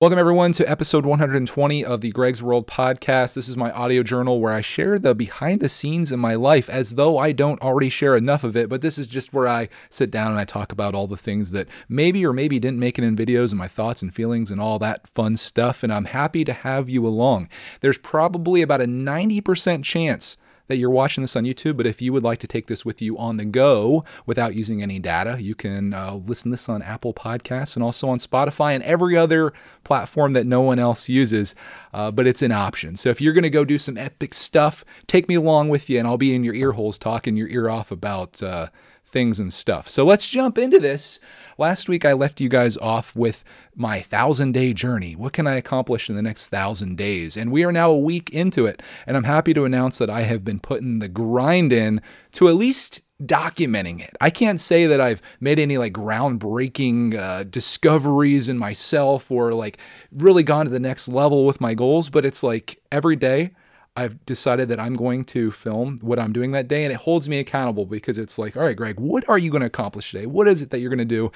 Welcome, everyone, to episode 120 of the Greg's World podcast. This is my audio journal where I share the behind the scenes in my life as though I don't already share enough of it. But this is just where I sit down and I talk about all the things that maybe or maybe didn't make it in videos and my thoughts and feelings and all that fun stuff. And I'm happy to have you along. There's probably about a 90% chance that you're watching this on YouTube, but if you would like to take this with you on the go without using any data, you can uh, listen this on Apple Podcasts and also on Spotify and every other platform that no one else uses. Uh, but it's an option. So if you're going to go do some epic stuff, take me along with you, and I'll be in your ear holes talking your ear off about. Uh, things and stuff. So let's jump into this. Last week, I left you guys off with my thousand day journey. What can I accomplish in the next thousand days? And we are now a week into it. And I'm happy to announce that I have been putting the grind in to at least documenting it. I can't say that I've made any like groundbreaking uh, discoveries in myself or like really gone to the next level with my goals, but it's like every day I've decided that I'm going to film what I'm doing that day and it holds me accountable because it's like, all right, Greg, what are you going to accomplish today? What is it that you're going to do?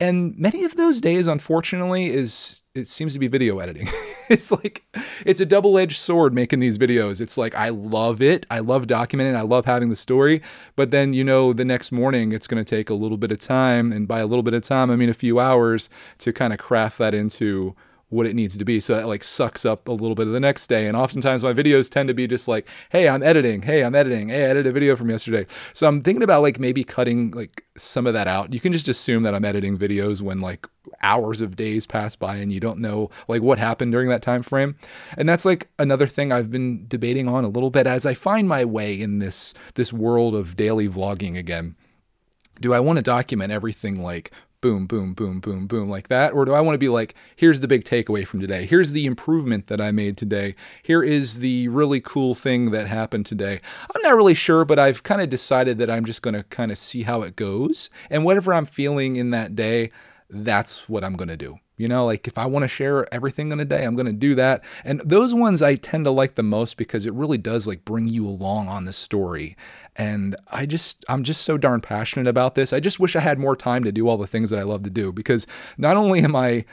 And many of those days, unfortunately, is it seems to be video editing. it's like it's a double-edged sword making these videos. It's like I love it. I love documenting. I love having the story. But then you know the next morning it's going to take a little bit of time, and by a little bit of time I mean a few hours to kind of craft that into what it needs to be. So that like sucks up a little bit of the next day. And oftentimes my videos tend to be just like, hey, I'm editing. Hey, I'm editing. Hey, I edited a video from yesterday. So I'm thinking about like maybe cutting like some of that out. You can just assume that I'm editing videos when like hours of days pass by and you don't know like what happened during that time frame. And that's like another thing I've been debating on a little bit as I find my way in this this world of daily vlogging again do I want to document everything like boom, boom, boom, boom, boom, like that? Or do I want to be like, here's the big takeaway from today. Here's the improvement that I made today. Here is the really cool thing that happened today. I'm not really sure, but I've kind of decided that I'm just going to kind of see how it goes. And whatever I'm feeling in that day, that's what I'm going to do. You know, like if I want to share everything in a day, I'm going to do that. And those ones I tend to like the most because it really does like bring you along on the story. And I just, I'm just so darn passionate about this. I just wish I had more time to do all the things that I love to do because not only am I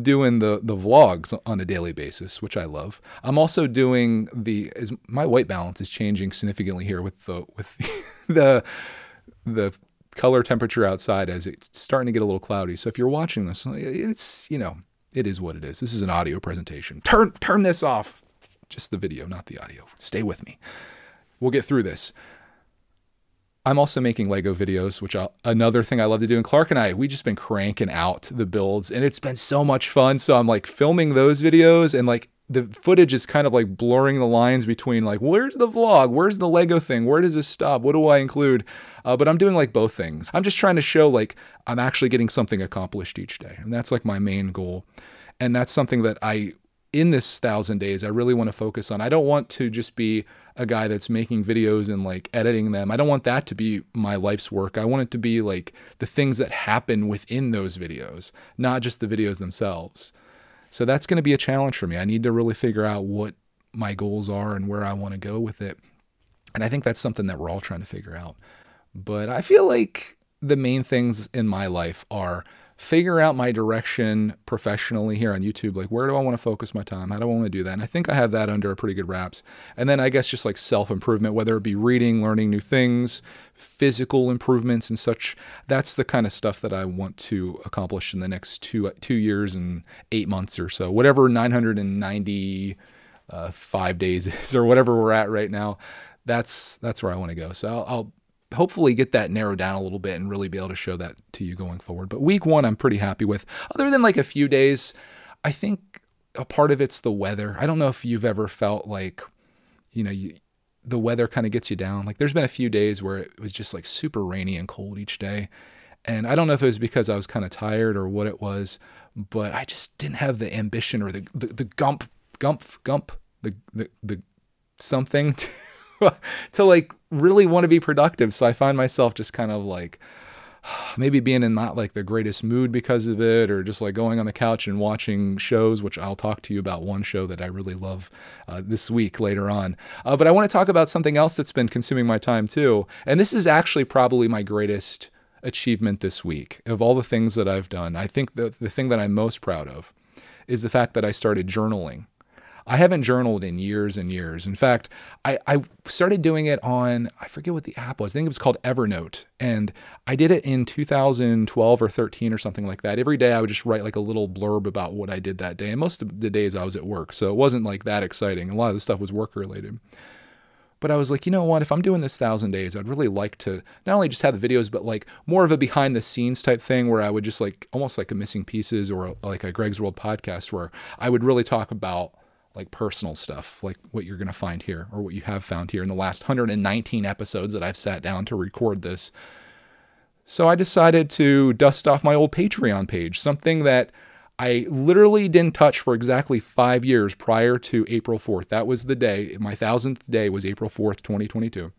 doing the the vlogs on a daily basis, which I love. I'm also doing the is my white balance is changing significantly here with the with the the color temperature outside as it's starting to get a little cloudy. So if you're watching this, it's, you know, it is what it is. This is an audio presentation. Turn turn this off. Just the video, not the audio. Stay with me. We'll get through this. I'm also making Lego videos, which I'll, another thing I love to do. And Clark and I, we just been cranking out the builds, and it's been so much fun. So I'm like filming those videos, and like the footage is kind of like blurring the lines between like where's the vlog? Where's the lego thing? Where does this stop? What do i include? Uh, but i'm doing like both things. I'm just trying to show like i'm actually getting something accomplished each day and that's like my main goal. And that's something that i in this thousand days i really want to focus on. I don't want to just be a guy that's making videos and like editing them. I don't want that to be my life's work. I want it to be like the things that happen within those videos not just the videos themselves so that's going to be a challenge for me. I need to really figure out what my goals are and where I want to go with it. And I think that's something that we're all trying to figure out. But I feel like the main things in my life are figure out my direction professionally here on YouTube. Like, where do I want to focus my time? How do I want to do that? And I think I have that under a pretty good wraps. And then I guess just like self improvement, whether it be reading, learning new things, physical improvements, and such. That's the kind of stuff that I want to accomplish in the next two two years and eight months or so. Whatever 990 uh, five days is, or whatever we're at right now. That's that's where I want to go. So I'll, I'll hopefully get that narrowed down a little bit and really be able to show that to you going forward. But week one, I'm pretty happy with. Other than like a few days, I think a part of it's the weather. I don't know if you've ever felt like, you know, you, the weather kind of gets you down. Like there's been a few days where it was just like super rainy and cold each day. And I don't know if it was because I was kind of tired or what it was, but I just didn't have the ambition or the the, the gump gump gump the the, the something to, like really want to be productive. So I find myself just kind of like maybe being in not like the greatest mood because of it, or just like going on the couch and watching shows, which I'll talk to you about one show that I really love uh, this week later on. Uh, but I want to talk about something else that's been consuming my time too. And this is actually probably my greatest achievement this week of all the things that I've done. I think the, the thing that I'm most proud of is the fact that I started journaling. I haven't journaled in years and years. In fact, I, I started doing it on, I forget what the app was. I think it was called Evernote. And I did it in 2012 or 13 or something like that. Every day I would just write like a little blurb about what I did that day. And most of the days I was at work. So it wasn't like that exciting. A lot of the stuff was work related. But I was like, you know what? If I'm doing this thousand days, I'd really like to not only just have the videos, but like more of a behind the scenes type thing where I would just like almost like a missing pieces or like a Greg's World podcast where I would really talk about like personal stuff, like what you're going to find here or what you have found here in the last 119 episodes that I've sat down to record this. So I decided to dust off my old Patreon page, something that I literally didn't touch for exactly five years prior to April 4th. That was the day, my thousandth day was April 4th, 2022.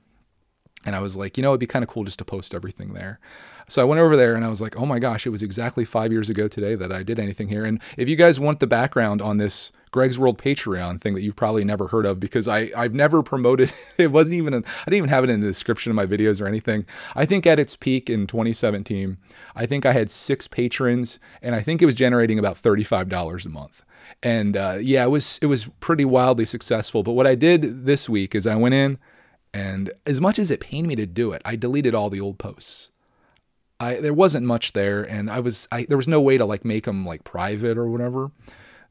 And I was like, you know, it'd be kind of cool just to post everything there. So I went over there and I was like, oh my gosh, it was exactly five years ago today that I did anything here. And if you guys want the background on this Greg's World Patreon thing that you've probably never heard of because I, I've never promoted it wasn't even I didn't even have it in the description of my videos or anything. I think at its peak in 2017, I think I had six patrons and I think it was generating about $35 a month. And uh, yeah, it was it was pretty wildly successful. But what I did this week is I went in and as much as it pained me to do it, I deleted all the old posts. I there wasn't much there, and I was I there was no way to like make them like private or whatever.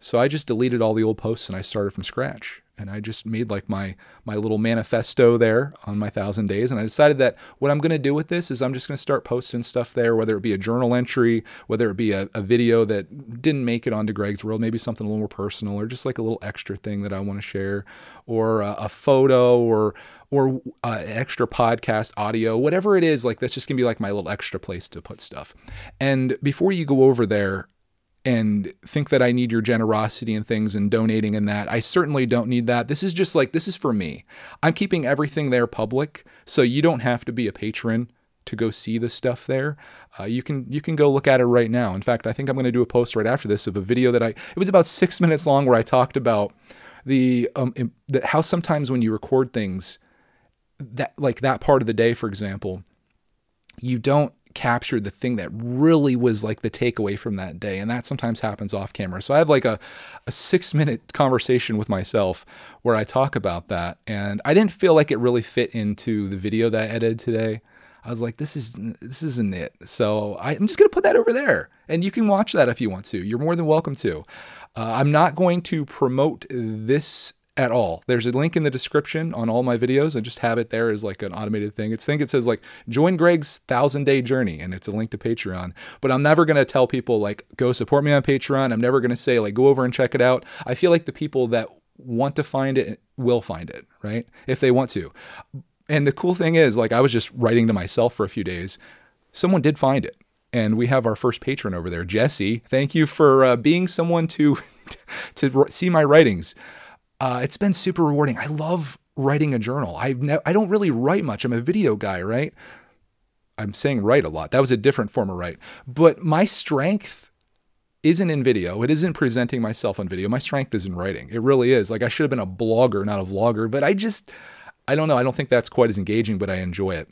So I just deleted all the old posts and I started from scratch. And I just made like my my little manifesto there on my thousand days. And I decided that what I'm to do with this is I'm just to start posting stuff there, whether it be a journal entry, whether it be a, a video that didn't make it onto Greg's World, maybe something a little more personal, or just like a little extra thing that I want to share, or a, a photo, or or uh, extra podcast audio, whatever it is. Like that's just gonna be like my little extra place to put stuff. And before you go over there, and think that I need your generosity and things and donating and that. I certainly don't need that. This is just like, this is for me. I'm keeping everything there public, so you don't have to be a patron to go see the stuff there. Uh, you can you can go look at it right now. In fact, I think I'm going to do a post right after this of a video that I it was about six minutes long where I talked about the um the, how sometimes when you record things that like that part of the day, for example, you don't capture the thing that really was like the takeaway from that day. And that sometimes happens off camera. So I have like a, a six minute conversation with myself where I talk about that. And I didn't feel like it really fit into the video that I edited today. I was like, this is this isn't it. So I, am just gonna put that over there, and you can watch that if you want to. You're more than welcome to. Uh, I'm not going to promote this at all. There's a link in the description on all my videos. I just have it there as like an automated thing. It's I think it says like join Greg's thousand day journey and it's a link to Patreon. But I'm never gonna tell people like go support me on Patreon. I'm never gonna say like go over and check it out. I feel like the people that want to find it will find it, right? If they want to. And the cool thing is like I was just writing to myself for a few days. Someone did find it. And we have our first patron over there, Jesse. Thank you for uh, being someone to to see my writings. Uh, it's been super rewarding. I love writing a journal. I've ne- I don't really write much. I'm a video guy, right? I'm saying write a lot. That was a different form of write. But my strength isn't in video. It isn't presenting myself on video. My strength is in writing. It really is. Like I should have been a blogger, not a vlogger, but I just I don't know. I don't think that's quite as engaging, but I enjoy it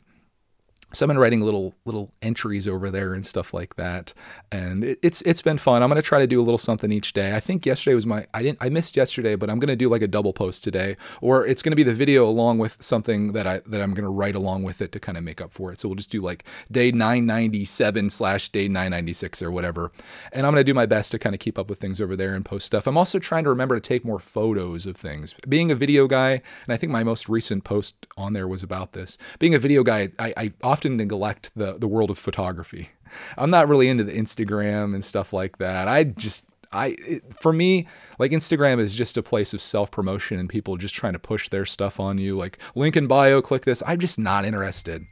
so I've been writing little little entries over there and stuff like that, and it, it's it's been fun. I'm gonna try to do a little something each day. I think yesterday was my I didn't I missed yesterday, but I'm gonna do like a double post today, or it's gonna be the video along with something that I that I'm gonna write along with it to kind of make up for it. So we'll just do like day 997 slash day 996 or whatever, and I'm gonna do my best to kind of keep up with things over there and post stuff. I'm also trying to remember to take more photos of things. Being a video guy, and I think my most recent post on there was about this. Being a video guy, I, I often often neglect the the world of photography. I'm not really into the Instagram and stuff like that. I just I it, for me like Instagram is just a place of self promotion and people just trying to push their stuff on you like link in bio click this. I'm just not interested.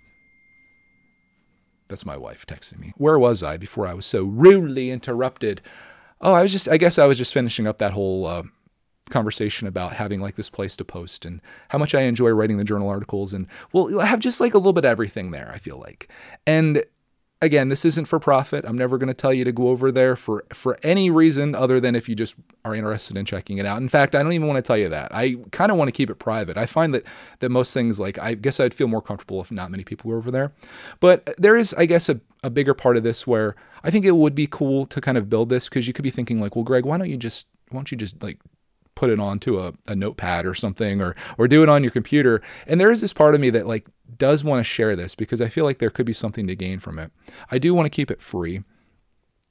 That's my wife texting me. Where was I before I was so rudely interrupted? Oh, I was just I guess I was just finishing up that whole uh, conversation about having like this place to post and how much I enjoy writing the journal articles and we'll have just like a little bit of everything there, I feel like. And again, this isn't for profit. I'm never going to tell you to go over there for for any reason other than if you just are interested in checking it out. In fact, I don't even want to tell you that. I kind of want to keep it private. I find that that most things like I guess I'd feel more comfortable if not many people were over there. But there is I guess a, a bigger part of this where I think it would be cool to kind of build this because you could be thinking like, well, Greg, why don't you just why don't you just like put it onto a, a notepad or something or or do it on your computer. And there is this part of me that like does want to share this because I feel like there could be something to gain from it. I do want to keep it free.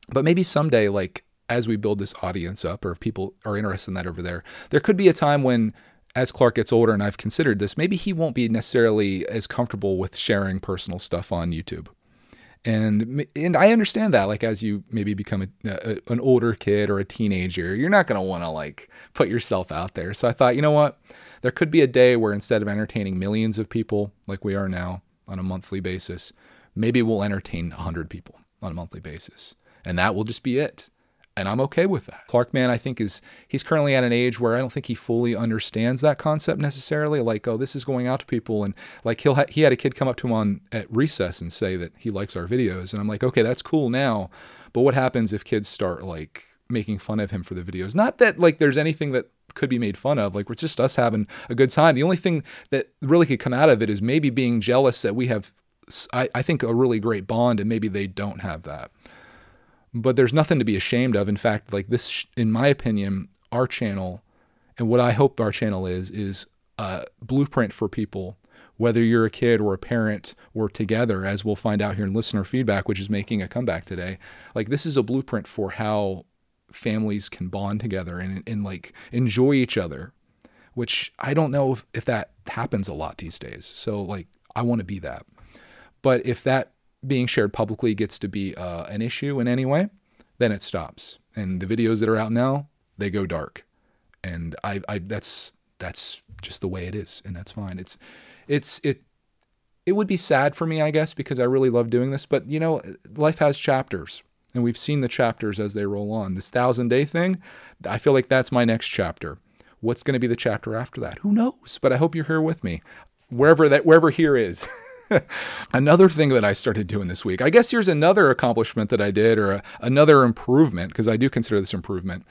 But maybe someday like as we build this audience up or if people are interested in that over there, there could be a time when as Clark gets older and I've considered this, maybe he won't be necessarily as comfortable with sharing personal stuff on YouTube and and I understand that like as you maybe become a, a, an older kid or a teenager you're not going to want to like put yourself out there. So I thought you know what? There could be a day where instead of entertaining millions of people like we are now on a monthly basis maybe we'll entertain 100 people on a monthly basis. And that will just be it and I'm okay with that. Clark Man, I think, is he's currently at an age where I don't think he fully understands that concept necessarily. Like, oh, this is going out to people, and like he'll ha- he had a kid come up to him on at recess and say that he likes our videos, and I'm like, okay, that's cool now, but what happens if kids start like making fun of him for the videos? Not that like there's anything that could be made fun of. Like it's just us having a good time. The only thing that really could come out of it is maybe being jealous that we have, I, I think, a really great bond, and maybe they don't have that but there's nothing to be ashamed of. In fact, like this, in my opinion, our channel and what I hope our channel is, is a blueprint for people, whether you're a kid or a parent or together, as we'll find out here in listener feedback, which is making a comeback today. Like, this is a blueprint for how families can bond together and, and like enjoy each other, which I don't know if, if that happens a lot these days. So, like, I want to be that. But if that being shared publicly gets to be uh, an issue in any way, then it stops. And the videos that are out now, they go dark. And I, I that's that's just the way it is, and that's fine. It's it's it it would be sad for me, I guess, because I really love doing this. But you know, life has chapters, and we've seen the chapters as they roll on. This thousand day thing, I feel like that's my next chapter. What's going to be the chapter after that? Who knows? But I hope you're here with me, wherever that wherever here is. another thing that I started doing this week, I guess here's another accomplishment that I did, or a, another improvement, because I do consider this improvement.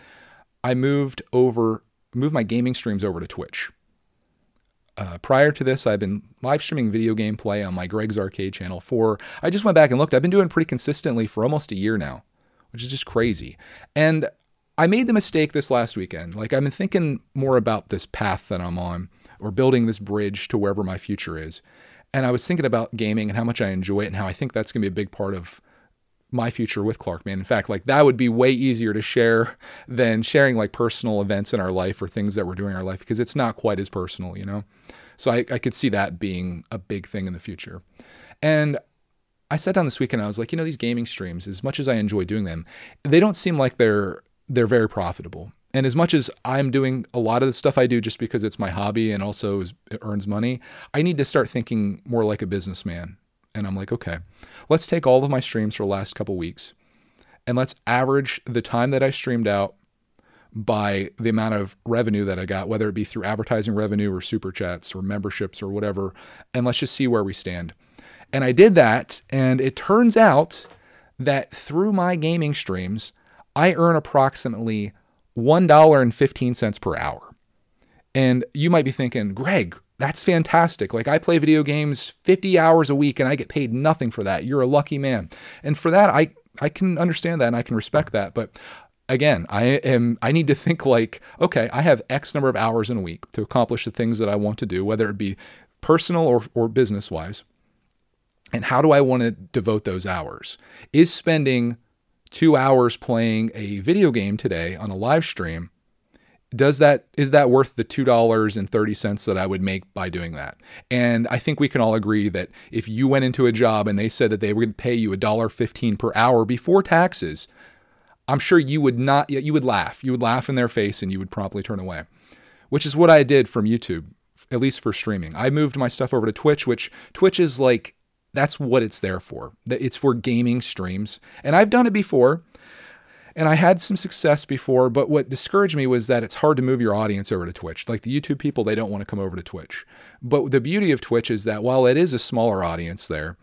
I moved over, moved my gaming streams over to Twitch. Uh, prior to this, I've been live streaming video game play on my Greg's Arcade channel for, I just went back and looked, I've been doing pretty consistently for almost a year now, which is just crazy. And I made the mistake this last weekend. Like, I've been thinking more about this path that I'm on or building this bridge to wherever my future is. And I was thinking about gaming and how much I enjoy it and how I think that's going to be a big part of my future with Clark Man. In fact, like that would be way easier to share than sharing like personal events in our life or things that we're doing in our life because it's not quite as personal, you know? So I, I could see that being a big thing in the future. And I sat down this weekend I was like, you know, these gaming streams, as much as I enjoy doing them, they don't seem like they're they're very profitable. And as much as I'm doing a lot of the stuff I do just because it's my hobby and also it earns money, I need to start thinking more like a businessman. And I'm like, okay, let's take all of my streams for the last couple weeks and let's average the time that I streamed out by the amount of revenue that I got, whether it be through advertising revenue or super chats or memberships or whatever. And let's just see where we stand. And I did that. And it turns out that through my gaming streams, I earn approximately $1.15 per hour. And you might be thinking, Greg, that's fantastic. Like I play video games 50 hours a week and I get paid nothing for that. You're a lucky man. And for that, I, I can understand that and I can respect that. But again, I am I need to think like, okay, I have X number of hours in a week to accomplish the things that I want to do, whether it be personal or, or business wise. And how do I want to devote those hours? Is spending two hours playing a video game today on a live stream, does that is that worth the two dollars and thirty cents that I would make by doing that? And I think we can all agree that if you went into a job and they said that they were going to pay you a dollar fifteen per hour before taxes, I'm sure you would not you would laugh. You would laugh in their face and you would promptly turn away. Which is what I did from YouTube, at least for streaming. I moved my stuff over to Twitch, which Twitch is like that's what it's there for. It's for gaming streams. And I've done it before and I had some success before, but what discouraged me was that it's hard to move your audience over to Twitch. Like the YouTube people, they don't want to come over to Twitch. But the beauty of Twitch is that while it is a smaller audience there,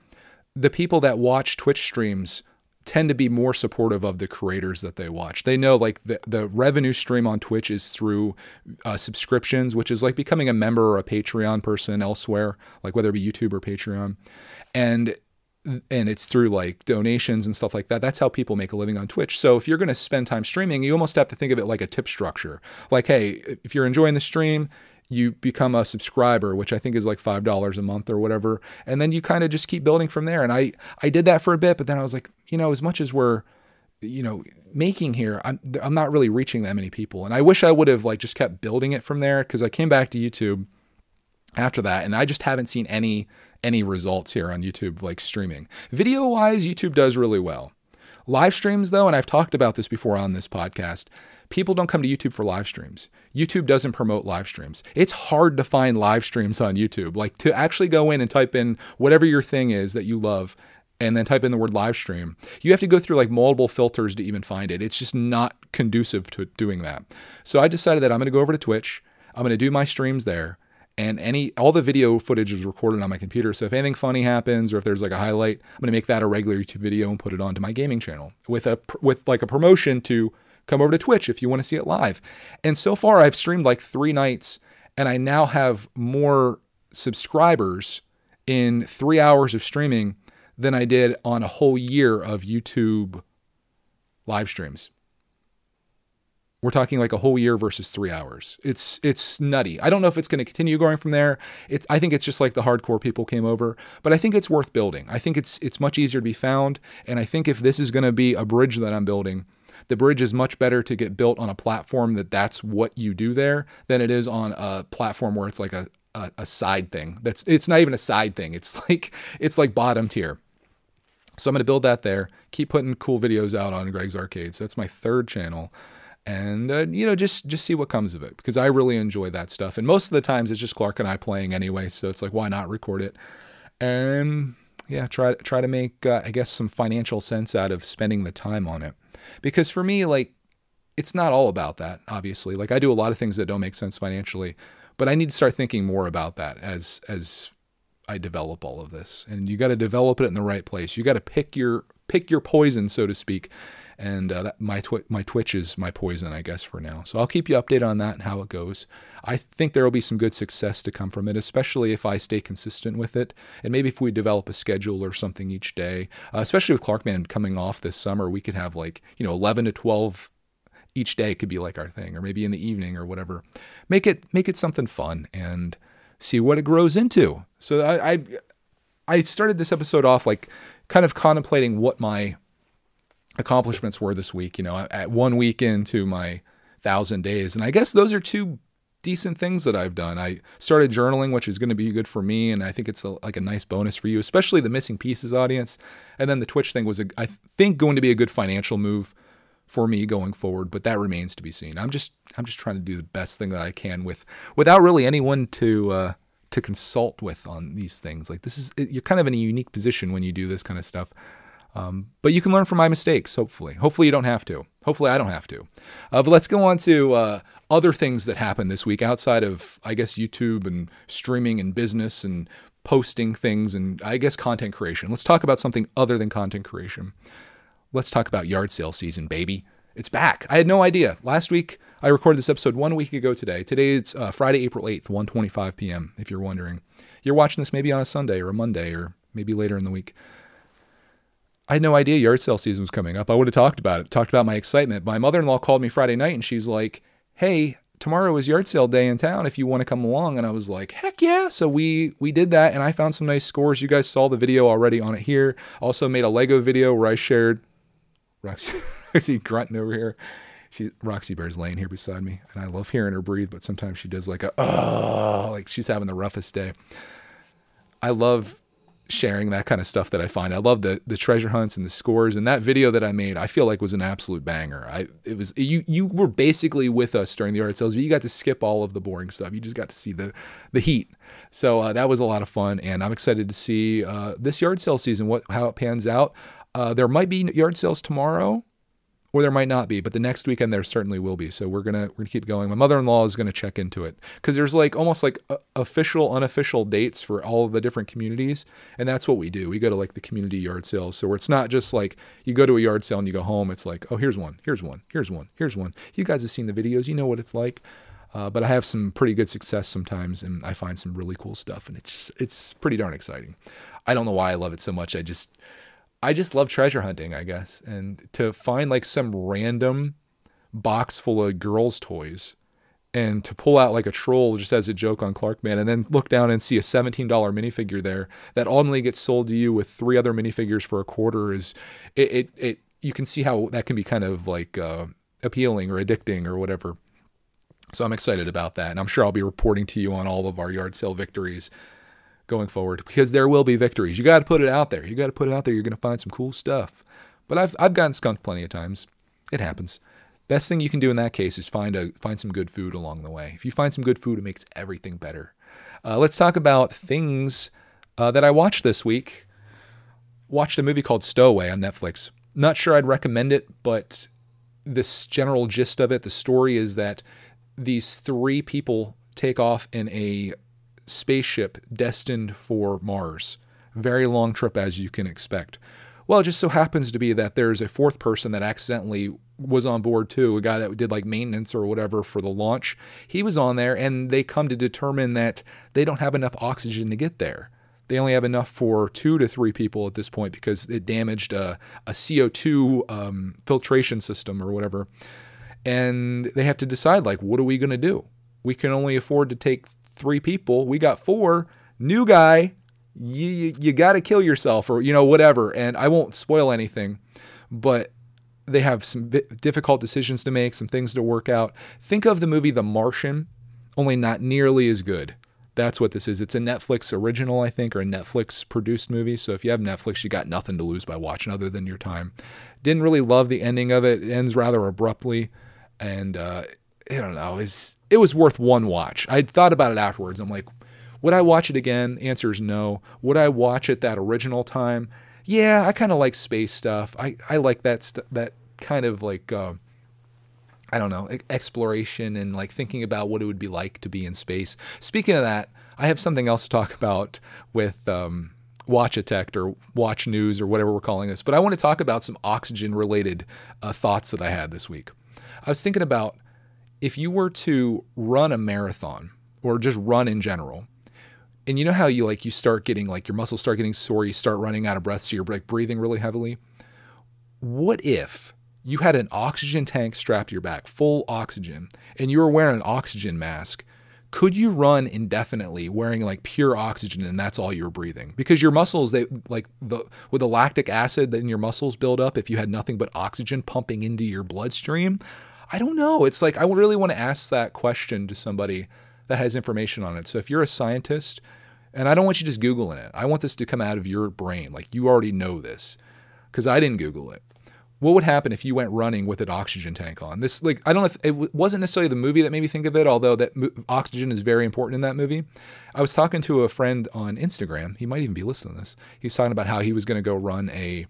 the people that watch Twitch streams tend to be more supportive of the creators that they watch. They know like the, the revenue stream on Twitch is through uh, subscriptions, which is like becoming a member or a Patreon person elsewhere, like whether it be YouTube or Patreon. And and it's through like donations and stuff like that. That's how people make a living on Twitch. So if you're going to spend time streaming, you almost have to think of it like a tip structure. Like, hey, if you're enjoying the stream, you become a subscriber, which I think is like five dollars a month or whatever, and then you kind of just keep building from there. And I I did that for a bit, but then I was like, you know, as much as we're you know making here I'm, I'm not really reaching that many people. And i wish i would have like just kept building it from there because i came back to youtube after that and i just haven't seen any any results here on youtube like streaming. Video wise youtube does really well. Live streams though and i've talked about this before on this podcast people don't come to YouTube for live streams. YouTube doesn't promote live streams. It's hard to find live streams on YouTube. Like to actually go in and type in whatever your thing is that you love and then type in the word live stream. You have to go through like multiple filters to even find it. It's just not conducive to doing that. So I decided that I'm going to go over to Twitch. I'm going to do my streams there and any all the video footage is recorded on my computer. So if anything funny happens or if there's like a highlight, I'm going to make that a regular YouTube video and put it onto my gaming channel with a with like a promotion to come over to Twitch if you want to see it live. And so far, I've streamed like three nights, and I now have more subscribers in three hours of streaming than I did on a whole year of YouTube live streams. We're talking like a whole year versus three hours. It's it's nutty. I don't know if it's going to continue going from there. It's I think it's just like the hardcore people came over, but I think it's worth building. I think it's it's much easier to be found, and I think if this is going to be a bridge that I'm building, the bridge is much better to get built on a platform that that's what you do there than it is on a platform where it's like a, a, a side thing. That's it's not even a side thing. It's like it's like bottom tier. So I'm going to build that there. Keep putting cool videos out on Greg's Arcade. So that's my third channel, and uh, you know just just see what comes of it because I really enjoy that stuff. And most of the times it's just Clark and I playing anyway. So it's like why not record it? And yeah, try try to make uh, I guess some financial sense out of spending the time on it. Because for me, like, it's not all about that, obviously. Like, I do a lot of things that don't make sense financially, but I need to start thinking more about that as, as, I develop all of this, and you got to develop it in the right place. You got to pick your pick your poison, so to speak, and uh, that, my twi- my Twitch is my poison, I guess, for now. So I'll keep you updated on that and how it goes. I think there will be some good success to come from it, especially if I stay consistent with it, and maybe if we develop a schedule or something each day. Uh, especially with Clarkman coming off this summer, we could have like you know 11 to 12 each day could be like our thing, or maybe in the evening or whatever. Make it make it something fun and see what it grows into. So I, I I started this episode off like kind of contemplating what my accomplishments were this week. You know, at one week into my thousand days, and I guess those are two decent things that I've done. I started journaling, which is going to be good for me, and I think it's a, like a nice bonus for you, especially the missing pieces audience. And then the Twitch thing was, a, I think, going to be a good financial move for me going forward, but that remains to be seen. I'm just I'm just trying to do the best thing that I can with without really anyone to uh, to consult with on these things. Like this is you're kind of in a unique position when you do this kind of stuff. Um, but you can learn from my mistakes, hopefully. Hopefully, you don't have to. Hopefully, I don't have to. Uh, but let's go on to uh, other things that happened this week outside of, I guess, YouTube and streaming and business and posting things and, I guess, content creation. Let's talk about something other than content creation. Let's talk about yard sale season, baby. It's back. I had no idea. Last week, I recorded this episode one week ago today. Today is uh, Friday, April 8th, 1.25 p.m., if you're wondering. You're watching this maybe on a Sunday or a Monday or maybe later in the week. I had no idea yard sale season was coming up. I would have talked about it, talked about my excitement. My mother in law called me Friday night and she's like, hey, tomorrow is yard sale day in town if you want to come along. And i was like heck yeah. So we we did that and i found some nice scores. You guys saw the video already on it here. Also made a lego video where i shared roxy, grunting over here. She's roxy bear's laying here beside me and i love hearing her breathe but sometimes she does like a oh like she's having the roughest day. I love sharing that kind of stuff that I find. I love the the treasure hunts and the scores and that video that I made. I feel like was an absolute banger. I it was you you were basically with us during the art sales, but you got to skip all of the boring stuff. You just got to see the the heat. So uh, that was a lot of fun, and I'm excited to see uh, this yard sale season what how it pans out. Uh, there might be yard sales tomorrow or there might not be, but the next weekend there certainly will be. So we're gonna we're gonna keep going. My mother-in-law is gonna check into it because there's like almost like uh, official, unofficial dates for all the different communities, and that's what we do. We go to like the community yard sales, so it's not just like you go to a yard sale and you go home. It's like oh here's one, here's one, here's one, here's one. You guys have seen the videos, you know what it's like. Uh, but I have some pretty good success sometimes, and I find some really cool stuff, and it's it's pretty darn exciting. I don't know why I love it so much. I just I just love treasure hunting, I guess. And to find like some random box full of girls' toys and to pull out like a troll just as a joke on Clarkman and then look down and see a $17 minifigure there that only gets sold to you with three other minifigures for a quarter is it, it, it you can see how that can be kind of like uh, appealing or addicting or whatever. So I'm excited about that. And I'm sure I'll be reporting to you on all of our yard sale victories going forward because there will be victories. You got to put it out there. You got to put it out there. You're going to find some cool stuff. But I've I've gotten skunked plenty of times. It happens. Best thing you can do in that case is find a find some good food along the way. If you find some good food, it makes everything better. Uh, let's talk about things uh, that I watched this week. Watched a movie called Stowaway on Netflix. Not sure I'd recommend it, but this general gist of it, the story is that these three people take off in a spaceship destined for Mars. Very long trip, as you can expect. Well, it just so happens to be that there's a fourth person that accidentally was on board too, a guy that did like maintenance or whatever for the launch. He was on there, and they come to determine that they don't have enough oxygen to get there. They only have enough for two to three people at this point because it damaged a, a CO2 um, filtration system or whatever. And they have to decide, like, what are we going to do? We can only afford to take three people. We got four. New guy, you you, you got to kill yourself or you know whatever. And I won't spoil anything, but they have some difficult decisions to make, some things to work out. Think of the movie The Martian, only not nearly as good. That's what this is. It's a Netflix original, I think, or a Netflix produced movie. So if you have Netflix, you got nothing to lose by watching other than your time. Didn't really love the ending of it. It ends rather abruptly, and uh, I don't know. It's, it was worth one watch. I thought about it afterwards. I'm like, would I watch it again? Answer is no. Would I watch it that original time? Yeah, I kind of like space stuff. I, I like that st- that kind of like uh, I don't know exploration and like thinking about what it would be like to be in space. Speaking of that, I have something else to talk about with um, Watch Detect or Watch News or whatever we're calling this. But I want to talk about some oxygen related uh, thoughts that I had this week. I was thinking about if you were to run a marathon or just run in general, and you know how you like you start getting like your muscles start getting sore, you start running out of breath, so you're like breathing really heavily. What if you had an oxygen tank strapped to your back, full oxygen, and you were wearing an oxygen mask? Could you run indefinitely wearing like pure oxygen and that's all you're breathing? Because your muscles, they like the with the lactic acid that in your muscles build up if you had nothing but oxygen pumping into your bloodstream, I don't know. It's like I really want to ask that question to somebody that has information on it. So if you're a scientist, and I don't want you just Googling it, I want this to come out of your brain. Like you already know this because I didn't Google it. What would happen if you went running with an oxygen tank on? This, like, I don't know if it wasn't necessarily the movie that made me think of it, although that mo- oxygen is very important in that movie. I was talking to a friend on Instagram. He might even be listening to this. He's talking about how he was going to go run a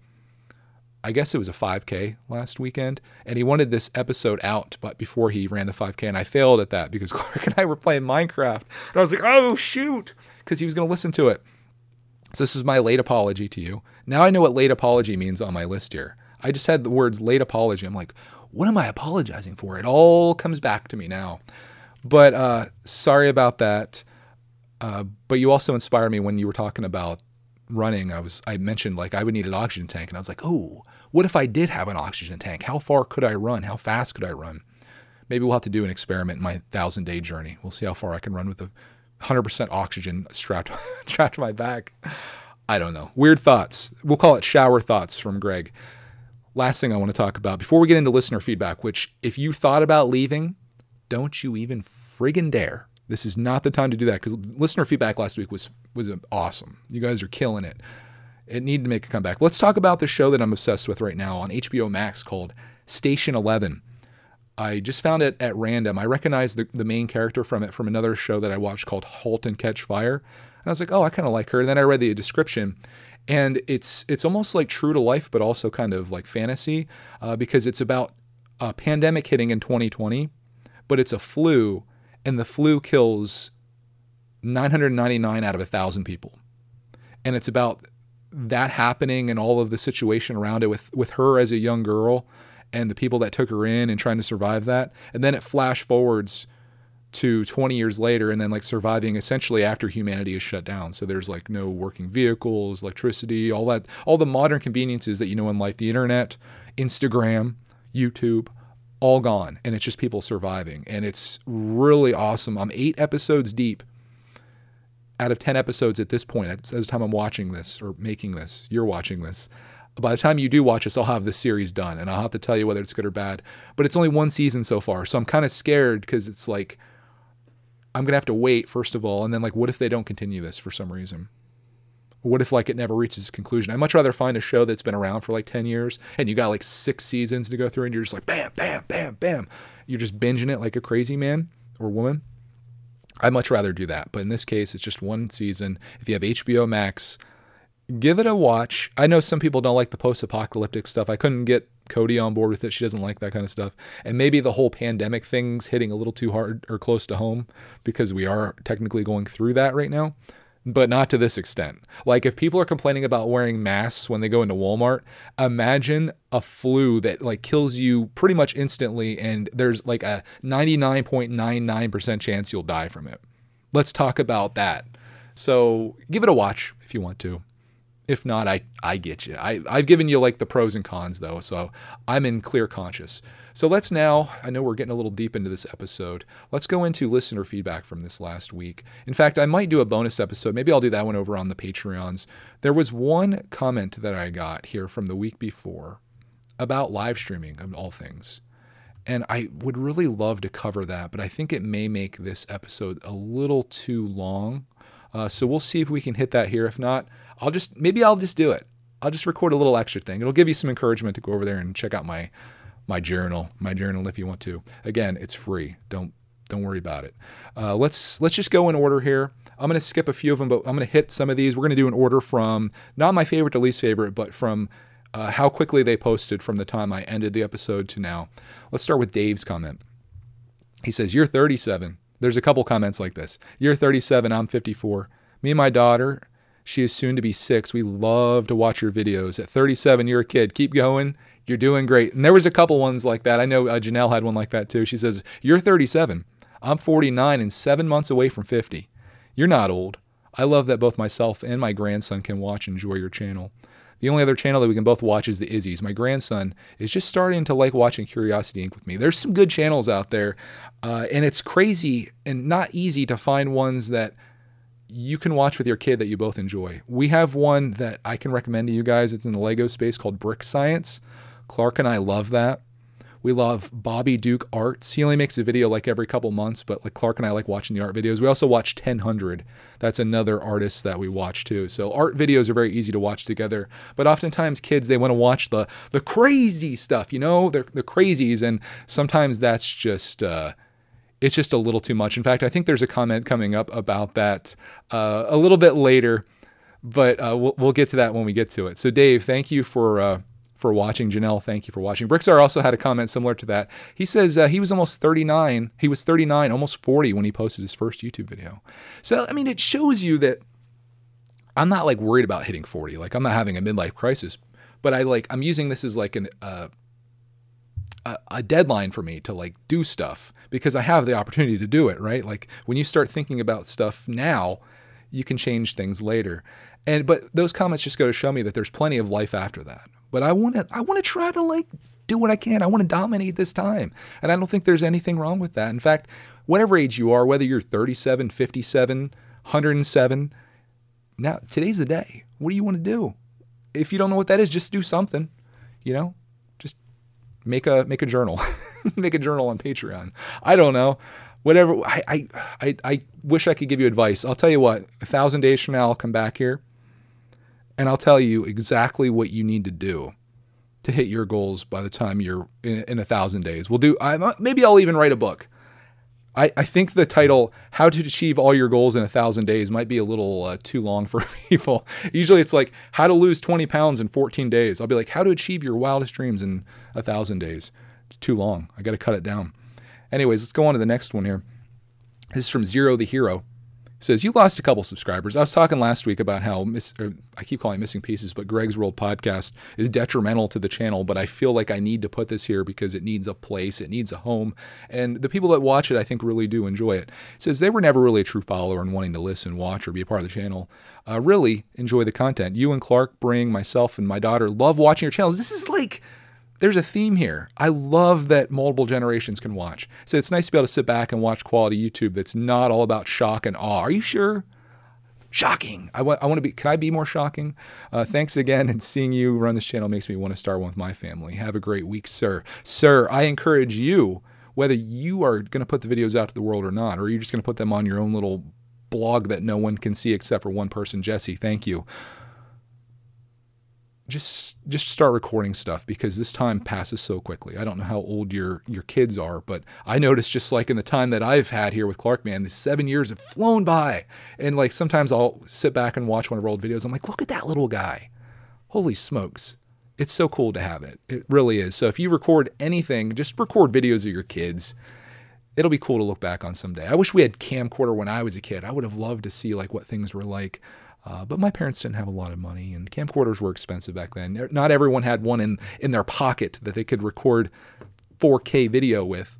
I guess it was a 5K last weekend, and he wanted this episode out, but before he ran the 5K, and I failed at that because Clark and I were playing Minecraft, and I was like, oh shoot, because he was going to listen to it. So this is my late apology to you. Now I know what late apology means on my list here. I just had the words late apology. I'm like, what am I apologizing for? It all comes back to me now. But uh, sorry about that. Uh, but you also inspire me when you were talking about running. I was I mentioned like I would need an oxygen tank, and I was like, oh, what if I did have an oxygen tank? How far could I run? How fast could I run? Maybe we'll have to do an experiment in my thousand day journey. We'll see how far I can run with a 100% oxygen strapped, strapped to my back. I don't know. Weird thoughts. We'll call it shower thoughts from Greg. Last thing I want to talk about before we get into listener feedback, which if you thought about leaving, don't you even friggin' dare. This is not the time to do that because listener feedback last week was was awesome. You guys are killing it. It needed to make a comeback. Let's talk about the show that I'm obsessed with right now on HBO Max called Station 11. I just found it at random. I recognized the, the main character from it from another show that I watched called Halt and Catch Fire. And I was like, oh, I kind of like her. And then I read the description. and it's it's almost like true to life, but also kind of like fantasy uh, because it's about a pandemic hitting in 2020, but it's a flu, and the flu kills 999 out of a thousand people, and it's about that happening and all of the situation around it with with her as a young girl and the people that took her in and trying to survive that, and then it flash forwards to 20 years later and then like surviving essentially after humanity is shut down. So there's like no working vehicles electricity all that all the modern conveniences that you know in life the internet instagram youtube all gone and it's just people surviving and it's really awesome i'm eight episodes deep out of 10 episodes at this point at the time i'm watching this or making this you're watching this by the time you do watch this, I'll have this series done and I'll have to tell you whether it's good or bad. But it's only one season so far. So I'm kind of scared because it's like I'm gonna have to wait first of all, and then like, what if they don't continue this for some reason? What if like it never reaches conclusion? I'd much rather find a show that's been around for like ten years and you got like six seasons to go through, and you're just like bam, bam, bam, bam. You're just binging it like a crazy man or woman. I'd much rather do that, but in this case, it's just one season. If you have HBO Max, give it a watch. I know some people don't like the post-apocalyptic stuff. I couldn't get Cody on board with it. She doesn't like that kind of stuff. And maybe the whole pandemic thing's hitting a little too hard or close to home because we are technically going through that right now, but not to this extent. Like if people are complaining about wearing masks when they go into Walmart, imagine a flu that like kills you pretty much instantly and there's like a 99.99% chance you'll die from it. Let's talk about that. So, give it a watch if you want to. If not, I, I get you. I, I've given you like the pros and cons though, so I'm in clear conscious. So let's now, I know we're getting a little deep into this episode. Let's go into listener feedback from this last week. In fact, I might do a bonus episode. Maybe I'll do that one over on the Patreons. There was one comment that I got here from the week before about live streaming of all things. And I would really love to cover that, but I think it may make this episode a little too long. Uh, so we'll see if we can hit that here. If not, I'll just maybe I'll just do it. I'll just record a little extra thing. It'll give you some encouragement to go over there and check out my my journal, my journal if you want to. Again, it's free. Don't don't worry about it. Uh, let's let's just go in order here. I'm going to skip a few of them, but I'm going to hit some of these. We're going to do an order from not my favorite to least favorite, but from uh, how quickly they posted from the time I ended the episode to now. Let's start with Dave's comment. He says, "You're 37." There's a couple comments like this. You're 37. I'm 54. Me and my daughter she is soon to be six. We love to watch your videos. At 37, you're a kid. Keep going. You're doing great. And there was a couple ones like that. I know uh, Janelle had one like that too. She says, You're 37. I'm 49 and seven months away from 50. You're not old. I love that both myself and my grandson can watch and enjoy your channel. The only other channel that we can both watch is the Izzy's. My grandson is just starting to like watching Curiosity Inc. with me. There's some good channels out there, uh, and it's crazy and not easy to find ones that you can watch with your kid that you both enjoy. We have one that I can recommend to you guys. It's in the Lego space called Brick Science. Clark and I love that. We love Bobby Duke Arts. He only makes a video like every couple months, but like Clark and I like watching the art videos. We also watch 1000. That's another artist that we watch too. So art videos are very easy to watch together. But oftentimes kids they want to watch the the crazy stuff, you know, they're the crazies, and sometimes that's just uh, it's just a little too much. In fact, I think there's a comment coming up about that uh, a little bit later, but uh, we'll, we'll, get to that when we get to it. So, Dave, thank you for uh, for watching. Janelle, thank you for watching. Brixar also had a comment similar to that. He says uh, he was almost 39. He was 39, almost 40 when he posted his first YouTube video. So, I mean, it shows you that I'm not like worried about hitting 40. Like, I'm not having a midlife crisis, but I like I'm using this as like an uh, a, a deadline for me to like do stuff because I have the opportunity to do it, right? Like when you start thinking about stuff now, you can change things later. And but those comments just go to show me that there's plenty of life after that. But I want to I want to try to like do what I can. I want to dominate this time. And I don't think there's anything wrong with that. In fact, whatever age you are, whether you're 37, 57, 107, now today's the day. What do you want to do? If you don't know what that is, just do something. You know, make a make a journal, make a journal on Patreon. I don't know, whatever. I, I I wish I could give you advice. I'll tell you what. A thousand days from now, I'll come back here, and I'll tell you exactly what you need to do to hit your goals by the time you're in, in a thousand days. We'll do. I, maybe I'll even write a book. I, I think the title "How to Achieve All Your Goals in a Thousand Days" might be a little uh, too long for people. Usually, it's like "How to Lose 20 Pounds in 14 Days." I'll be like, "How to Achieve Your Wildest Dreams in a Thousand Days." It's too long. I got to cut it down. Anyways, let's go on to the next one here. This is from Zero the Hero says you lost a couple subscribers. I was talking last week about how miss, I keep calling missing pieces, but Greg's World podcast is detrimental to the channel. But I feel like I need to put this here because it needs a place, it needs a home, and the people that watch it, I think, really do enjoy it. it says they were never really a true follower and wanting to listen, watch, or be a part of the channel. Uh, really enjoy the content. You and Clark bring myself and my daughter love watching your channels. This is like there's a theme here. I love that multiple generations can watch. So it's nice to be able to sit back and watch quality YouTube that's not all about shock and awe. Are you sure? Shocking. I want to be, can I be more shocking? Uh, thanks again. And seeing you run this channel makes me want to start one with my family. Have a great week, sir. Sir, I encourage you, whether you are going to put the videos out to the world or not, or you're just going to put them on your own little blog that no one can see except for one person, Jesse. Thank you just just start recording stuff because this time passes so quickly. I don't know how old your your kids are, but I noticed just like in the time that I've had here with Clark, man, the seven years have flown by. And like sometimes I'll sit back and watch one of our old videos. I'm like, look at that little guy. Holy smokes. It's so cool to have it. It really is. So if you record anything, just record videos of your kids. It'll be cool to look back on someday. I wish we had camcorder when I was a kid. I would have loved to see like what things were like. Uh, but my parents didn't have a lot of money, and camcorders were expensive back then. Not everyone had one in, in their pocket that they could record 4K video with.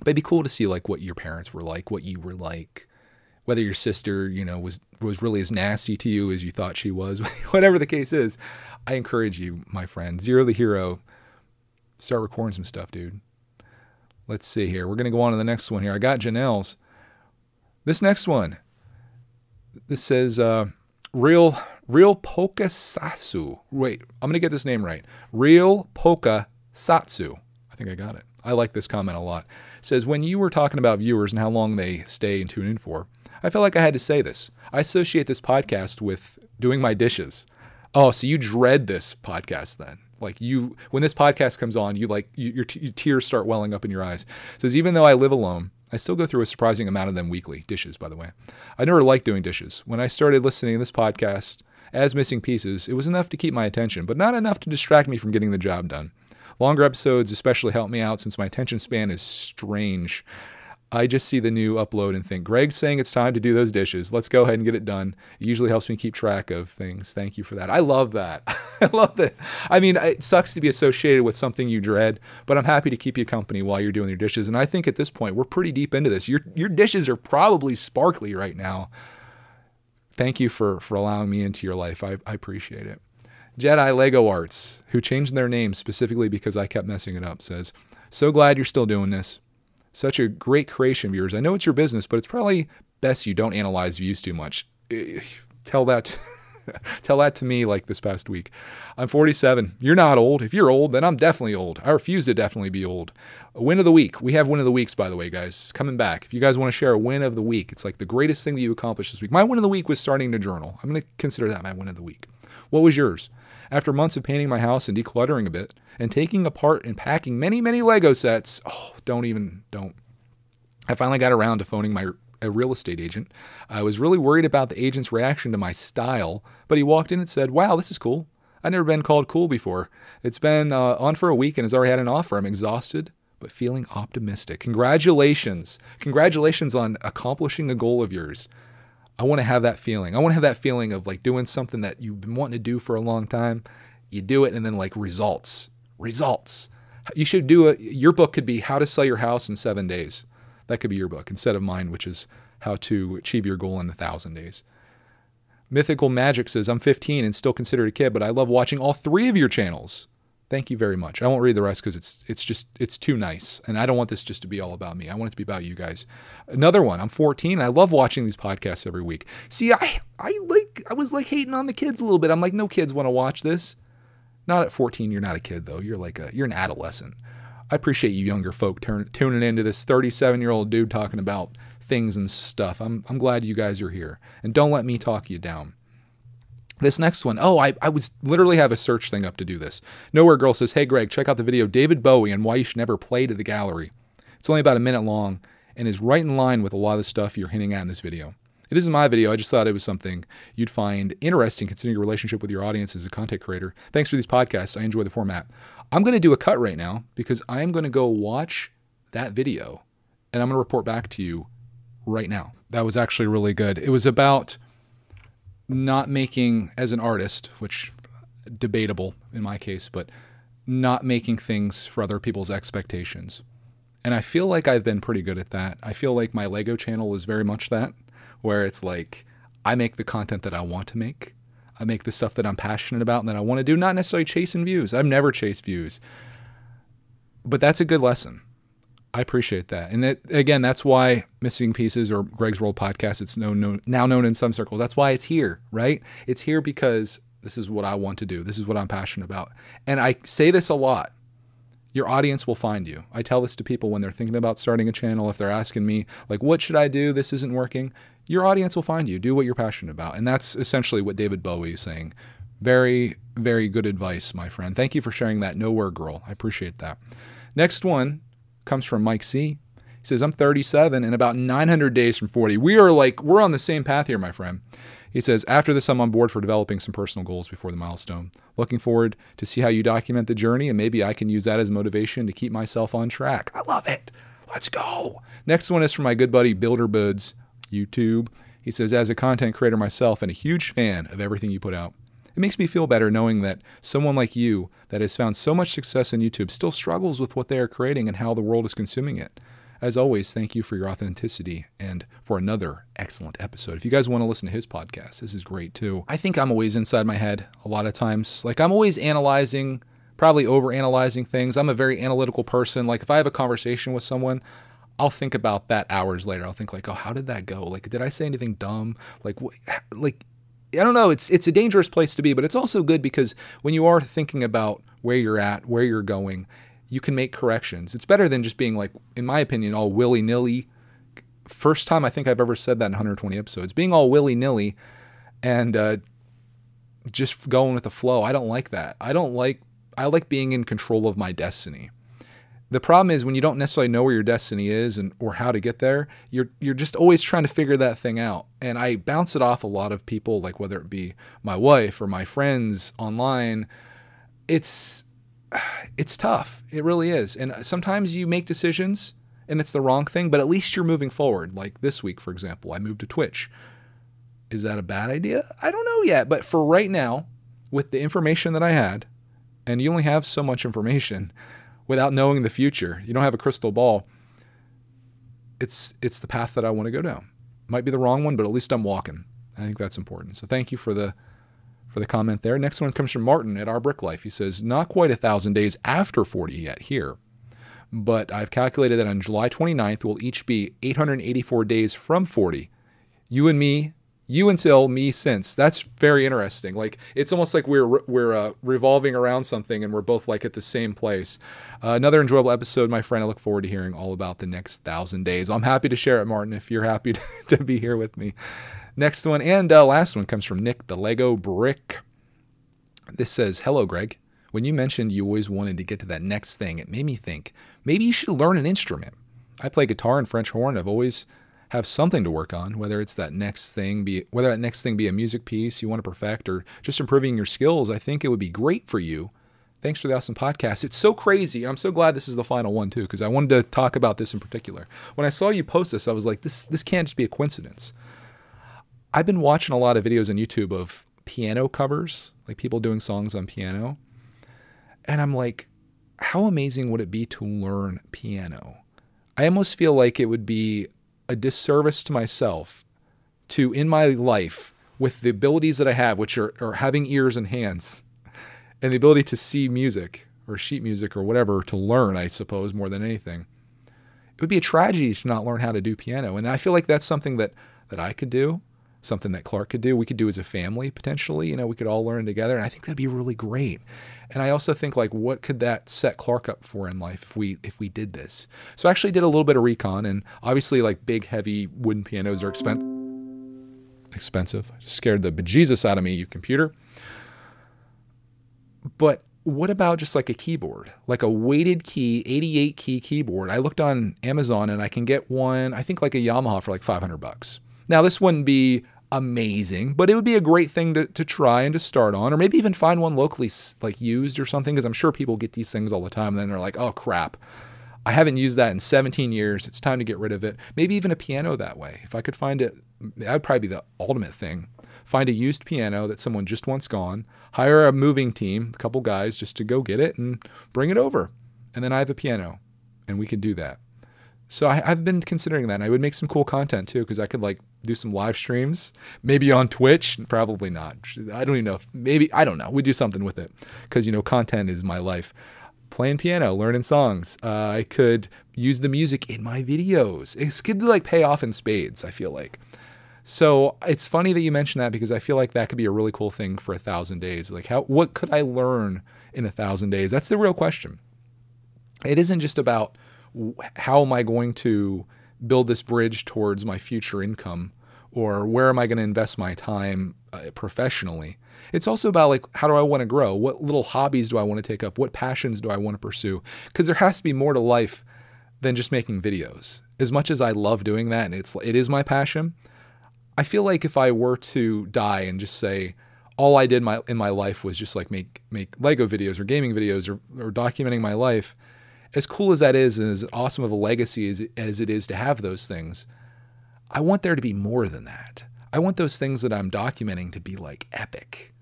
But it'd be cool to see like what your parents were like, what you were like, whether your sister, you know, was was really as nasty to you as you thought she was. Whatever the case is, I encourage you, my friend, zero the hero. Start recording some stuff, dude. Let's see here. We're gonna go on to the next one here. I got Janelle's. This next one this says uh, real real Poka Satsu. Wait, I'm gonna get this name right. Real Poka Satsu. I think I got it. I like this comment a lot. It says when you were talking about viewers and how long they stay and tune in for, I felt like I had to say this. I associate this podcast with doing my dishes. Oh, so you dread this podcast then? Like you, when this podcast comes on, you like you, your, your tears start welling up in your eyes. It says even though I live alone, I still go through a surprising amount of them weekly. Dishes, by the way. I never liked doing dishes. When I started listening to this podcast as missing pieces, it was enough to keep my attention, but not enough to distract me from getting the job done. Longer episodes especially help me out since my attention span is strange. I just see the new upload and think, Greg's saying it's time to do those dishes. Let's go ahead and get it done. It usually helps me keep track of things. Thank you for that. I love that. I love that. I mean, it sucks to be associated with something you dread, but I'm happy to keep you company while you're doing your dishes. And I think at this point, we're pretty deep into this. Your, your dishes are probably sparkly right now. Thank you for, for allowing me into your life. I, I appreciate it. Jedi Lego Arts, who changed their name specifically because I kept messing it up, says, So glad you're still doing this such a great creation of yours. I know it's your business, but it's probably best you don't analyze views too much. Eh, tell that tell that to me like this past week. I'm 47. You're not old. If you're old, then I'm definitely old. I refuse to definitely be old. Win of the week. We have win of the weeks, by the way, guys. Coming back. If you guys want to share a win of the week, it's like the greatest thing that you accomplished this week. My win of the week was starting to journal. I'm going to consider that my win of the week. What was yours? After months of painting my house and decluttering a bit, and taking apart and packing many, many Lego sets. Oh, don't even, don't. I finally got around to phoning my a real estate agent. I was really worried about the agent's reaction to my style, but he walked in and said, Wow, this is cool. I've never been called cool before. It's been uh, on for a week and has already had an offer. I'm exhausted, but feeling optimistic. Congratulations. Congratulations on accomplishing a goal of yours. I want to have that feeling. I want to have that feeling of like doing something that you've been wanting to do for a long time. You do it and then like results results. You should do a, your book could be how to sell your house in seven days. That could be your book instead of mine, which is how to achieve your goal in a thousand days. Mythical Magic says, I'm 15 and still considered a kid, but I love watching all three of your channels. Thank you very much. I won't read the rest because it's it's just it's too nice, and I don't want this just to be all about me. I want it to be about you guys. Another one. I'm 14. I love watching these podcasts every week. See, I I like I was like hating on the kids a little bit. I'm like, no kids want to watch this. Not at 14, you're not a kid though. You're like a you're an adolescent. I appreciate you younger folk turn, tuning into this 37 year old dude talking about things and stuff. I'm I'm glad you guys are here, and don't let me talk you down. This next one, oh, I, I was literally have a search thing up to do this. Nowhere Girl says, Hey Greg, check out the video David Bowie and why you should never play to the gallery. It's only about a minute long, and is right in line with a lot of the stuff you're hinting at in this video. It isn't my video. I just thought it was something you'd find interesting considering your relationship with your audience as a content creator. Thanks for these podcasts. I enjoy the format. I'm going to do a cut right now because I am going to go watch that video and I'm going to report back to you right now. That was actually really good. It was about not making, as an artist, which debatable in my case, but not making things for other people's expectations. And I feel like I've been pretty good at that. I feel like my Lego channel is very much that where it's like I make the content that I want to make. I make the stuff that I'm passionate about and that I want to do, not necessarily chasing views. I've never chased views. But that's a good lesson. I appreciate that. And that, again, that's why Missing Pieces or Greg's World podcast, it's known, known, now known in some circles. That's why it's here, right? It's here because this is what I want to do. This is what I'm passionate about. And I say this a lot your audience will find you. I tell this to people when they're thinking about starting a channel. If they're asking me, like, what should I do? This isn't working. Your audience will find you. Do what you're passionate about. And that's essentially what David Bowie is saying. Very, very good advice, my friend. Thank you for sharing that. Nowhere girl. I appreciate that. Next one comes from Mike C. He says, I'm 37 and about 900 days from 40. We are like, we're on the same path here, my friend. He says, After this, I'm on board for developing some personal goals before the milestone. Looking forward to see how you document the journey, and maybe I can use that as motivation to keep myself on track. I love it. Let's go. Next one is from my good buddy Builder Buds, YouTube. He says, As a content creator myself and a huge fan of everything you put out, it makes me feel better knowing that someone like you that has found so much success on YouTube still struggles with what they are creating and how the world is consuming it. As always, thank you for your authenticity and for another excellent episode. If you guys want to listen to his podcast, this is great too. I think I'm always inside my head a lot of times. Like I'm always analyzing, probably over analyzing things. I'm a very analytical person. Like if I have a conversation with someone, I'll think about that hours later. I'll think like, "Oh, how did that go? Like did I say anything dumb? Like wh- like I don't know. It's it's a dangerous place to be, but it's also good because when you are thinking about where you're at, where you're going, you can make corrections. It's better than just being like, in my opinion, all willy nilly. First time I think I've ever said that in 120 episodes. Being all willy nilly and uh, just going with the flow. I don't like that. I don't like. I like being in control of my destiny. The problem is when you don't necessarily know where your destiny is and or how to get there, you're you're just always trying to figure that thing out. And I bounce it off a lot of people, like whether it be my wife or my friends online. It's it's tough. It really is. And sometimes you make decisions and it's the wrong thing, but at least you're moving forward. Like this week, for example, I moved to Twitch. Is that a bad idea? I don't know yet. But for right now, with the information that I had, and you only have so much information without knowing the future, you don't have a crystal ball. It's it's the path that I want to go down. Might be the wrong one, but at least I'm walking. I think that's important. So thank you for the for the comment there. Next one comes from Martin at Our Brick Life. He says, Not quite a thousand days after 40 yet here, but I've calculated that on July 29th will each be 884 days from 40. You and me, you until me since. That's very interesting. Like it's almost like we're we're uh, revolving around something and we're both like at the same place. Uh, another enjoyable episode, my friend. I look forward to hearing all about the next thousand days. I'm happy to share it, Martin. If you're happy to, to be here with me. Next one and uh, last one comes from Nick the Lego Brick. This says, Hello, Greg. When you mentioned you always wanted to get to that next thing, it made me think maybe you should learn an instrument. I play guitar and French horn. I've always have something to work on, whether it's that next thing be whether that next thing be a music piece you want to perfect or just improving your skills. I think it would be great for you. Thanks for the awesome podcast. It's so crazy, and I'm so glad this is the final one too, because I wanted to talk about this in particular. When I saw you post this, I was like, this this can't just be a coincidence. I've been watching a lot of videos on YouTube of piano covers, like people doing songs on piano. And I'm like, how amazing would it be to learn piano? I almost feel like it would be a disservice to myself to, in my life, with the abilities that I have, which are, are having ears and hands, and the ability to see music or sheet music or whatever to learn, I suppose, more than anything. It would be a tragedy to not learn how to do piano. And I feel like that's something that, that I could do something that Clark could do. We could do as a family potentially. You know, we could all learn together, and I think that'd be really great. And I also think like, what could that set Clark up for in life if we if we did this? So I actually did a little bit of recon, and obviously like big heavy wooden pianos are expensive. Expensive. Scared the bejesus out of me, you computer. But what about just like a keyboard, like a weighted key, 88 key keyboard? I looked on Amazon and I can get one, I think like a Yamaha for like 500 bucks. Now, this wouldn't be amazing, but it would be a great thing to, to try and to start on, or maybe even find one locally like used or something, because I'm sure people get these things all the time and then they're like, oh crap, I haven't used that in 17 years. It's time to get rid of it. Maybe even a piano that way. If I could find it, that would probably be the ultimate thing find a used piano that someone just wants gone, hire a moving team, a couple guys just to go get it and bring it over. And then I have a piano and we can do that. So I, have been considering that. And I would make some cool content too, because I could like do some live streams, maybe on Twitch. Probably not. I don't even know if maybe I don't know. We do something with it because you know content is my life. Playing piano, learning songs. Uh, I could use the music in my videos. It could like pay off in spades. I feel like. So it's funny that you mentioned that because I feel like that could be a really cool thing for a thousand days. Like how what could I learn in a thousand days? That's the real question. It isn't just about how am I going to build this bridge towards my future income or where am I going to invest my time uh, professionally. It's also about like how do I want to grow? What little hobbies do I want to take up? What passions do I want to pursue? Because there has to be more to life than just making videos. As much as I love doing that and it's it is my passion, I feel like if I were to die and just say all I did my in my life was just like make make Lego videos or gaming videos or, or documenting my life, as cool as that is and as awesome of a legacy as, as it is to have those things, I want there to be more than that. I want those things that I'm documenting to be like epic.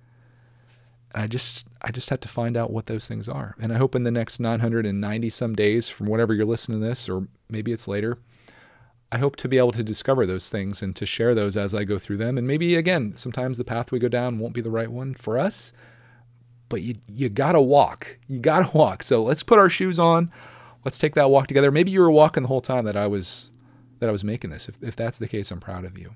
And I just I just have to find out what those things are. And I hope in the next 990 some days from whatever you're listening to this or maybe it's later, I hope to be able to discover those things and to share those as I go through them. And maybe again, sometimes the path we go down won't be the right one for us, but you you gotta walk. You gotta walk. So let's put our shoes on. Let's take that walk together. Maybe you were walking the whole time that I was that I was making this. If if that's the case, I'm proud of you.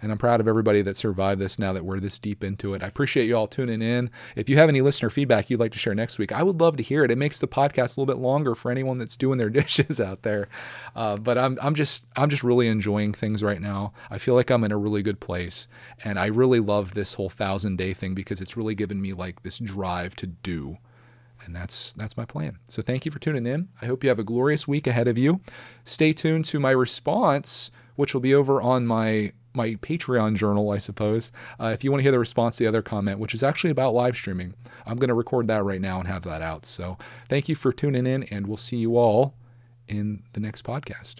And I'm proud of everybody that survived this now that we're this deep into it. I appreciate you all tuning in. If you have any listener feedback you'd like to share next week, I would love to hear it. It makes the podcast a little bit longer for anyone that's doing their dishes out there. Uh, but I'm, I'm just I'm just really enjoying things right now. I feel like I'm in a really good place. And I really love this whole thousand day thing because it's really given me like this drive to do and that's that's my plan. So thank you for tuning in. I hope you have a glorious week ahead of you. Stay tuned to my response, which will be over on my my Patreon journal, I suppose. Uh, if you want to hear the response to the other comment, which is actually about live streaming, I'm going to record that right now and have that out. So thank you for tuning in, and we'll see you all in the next podcast.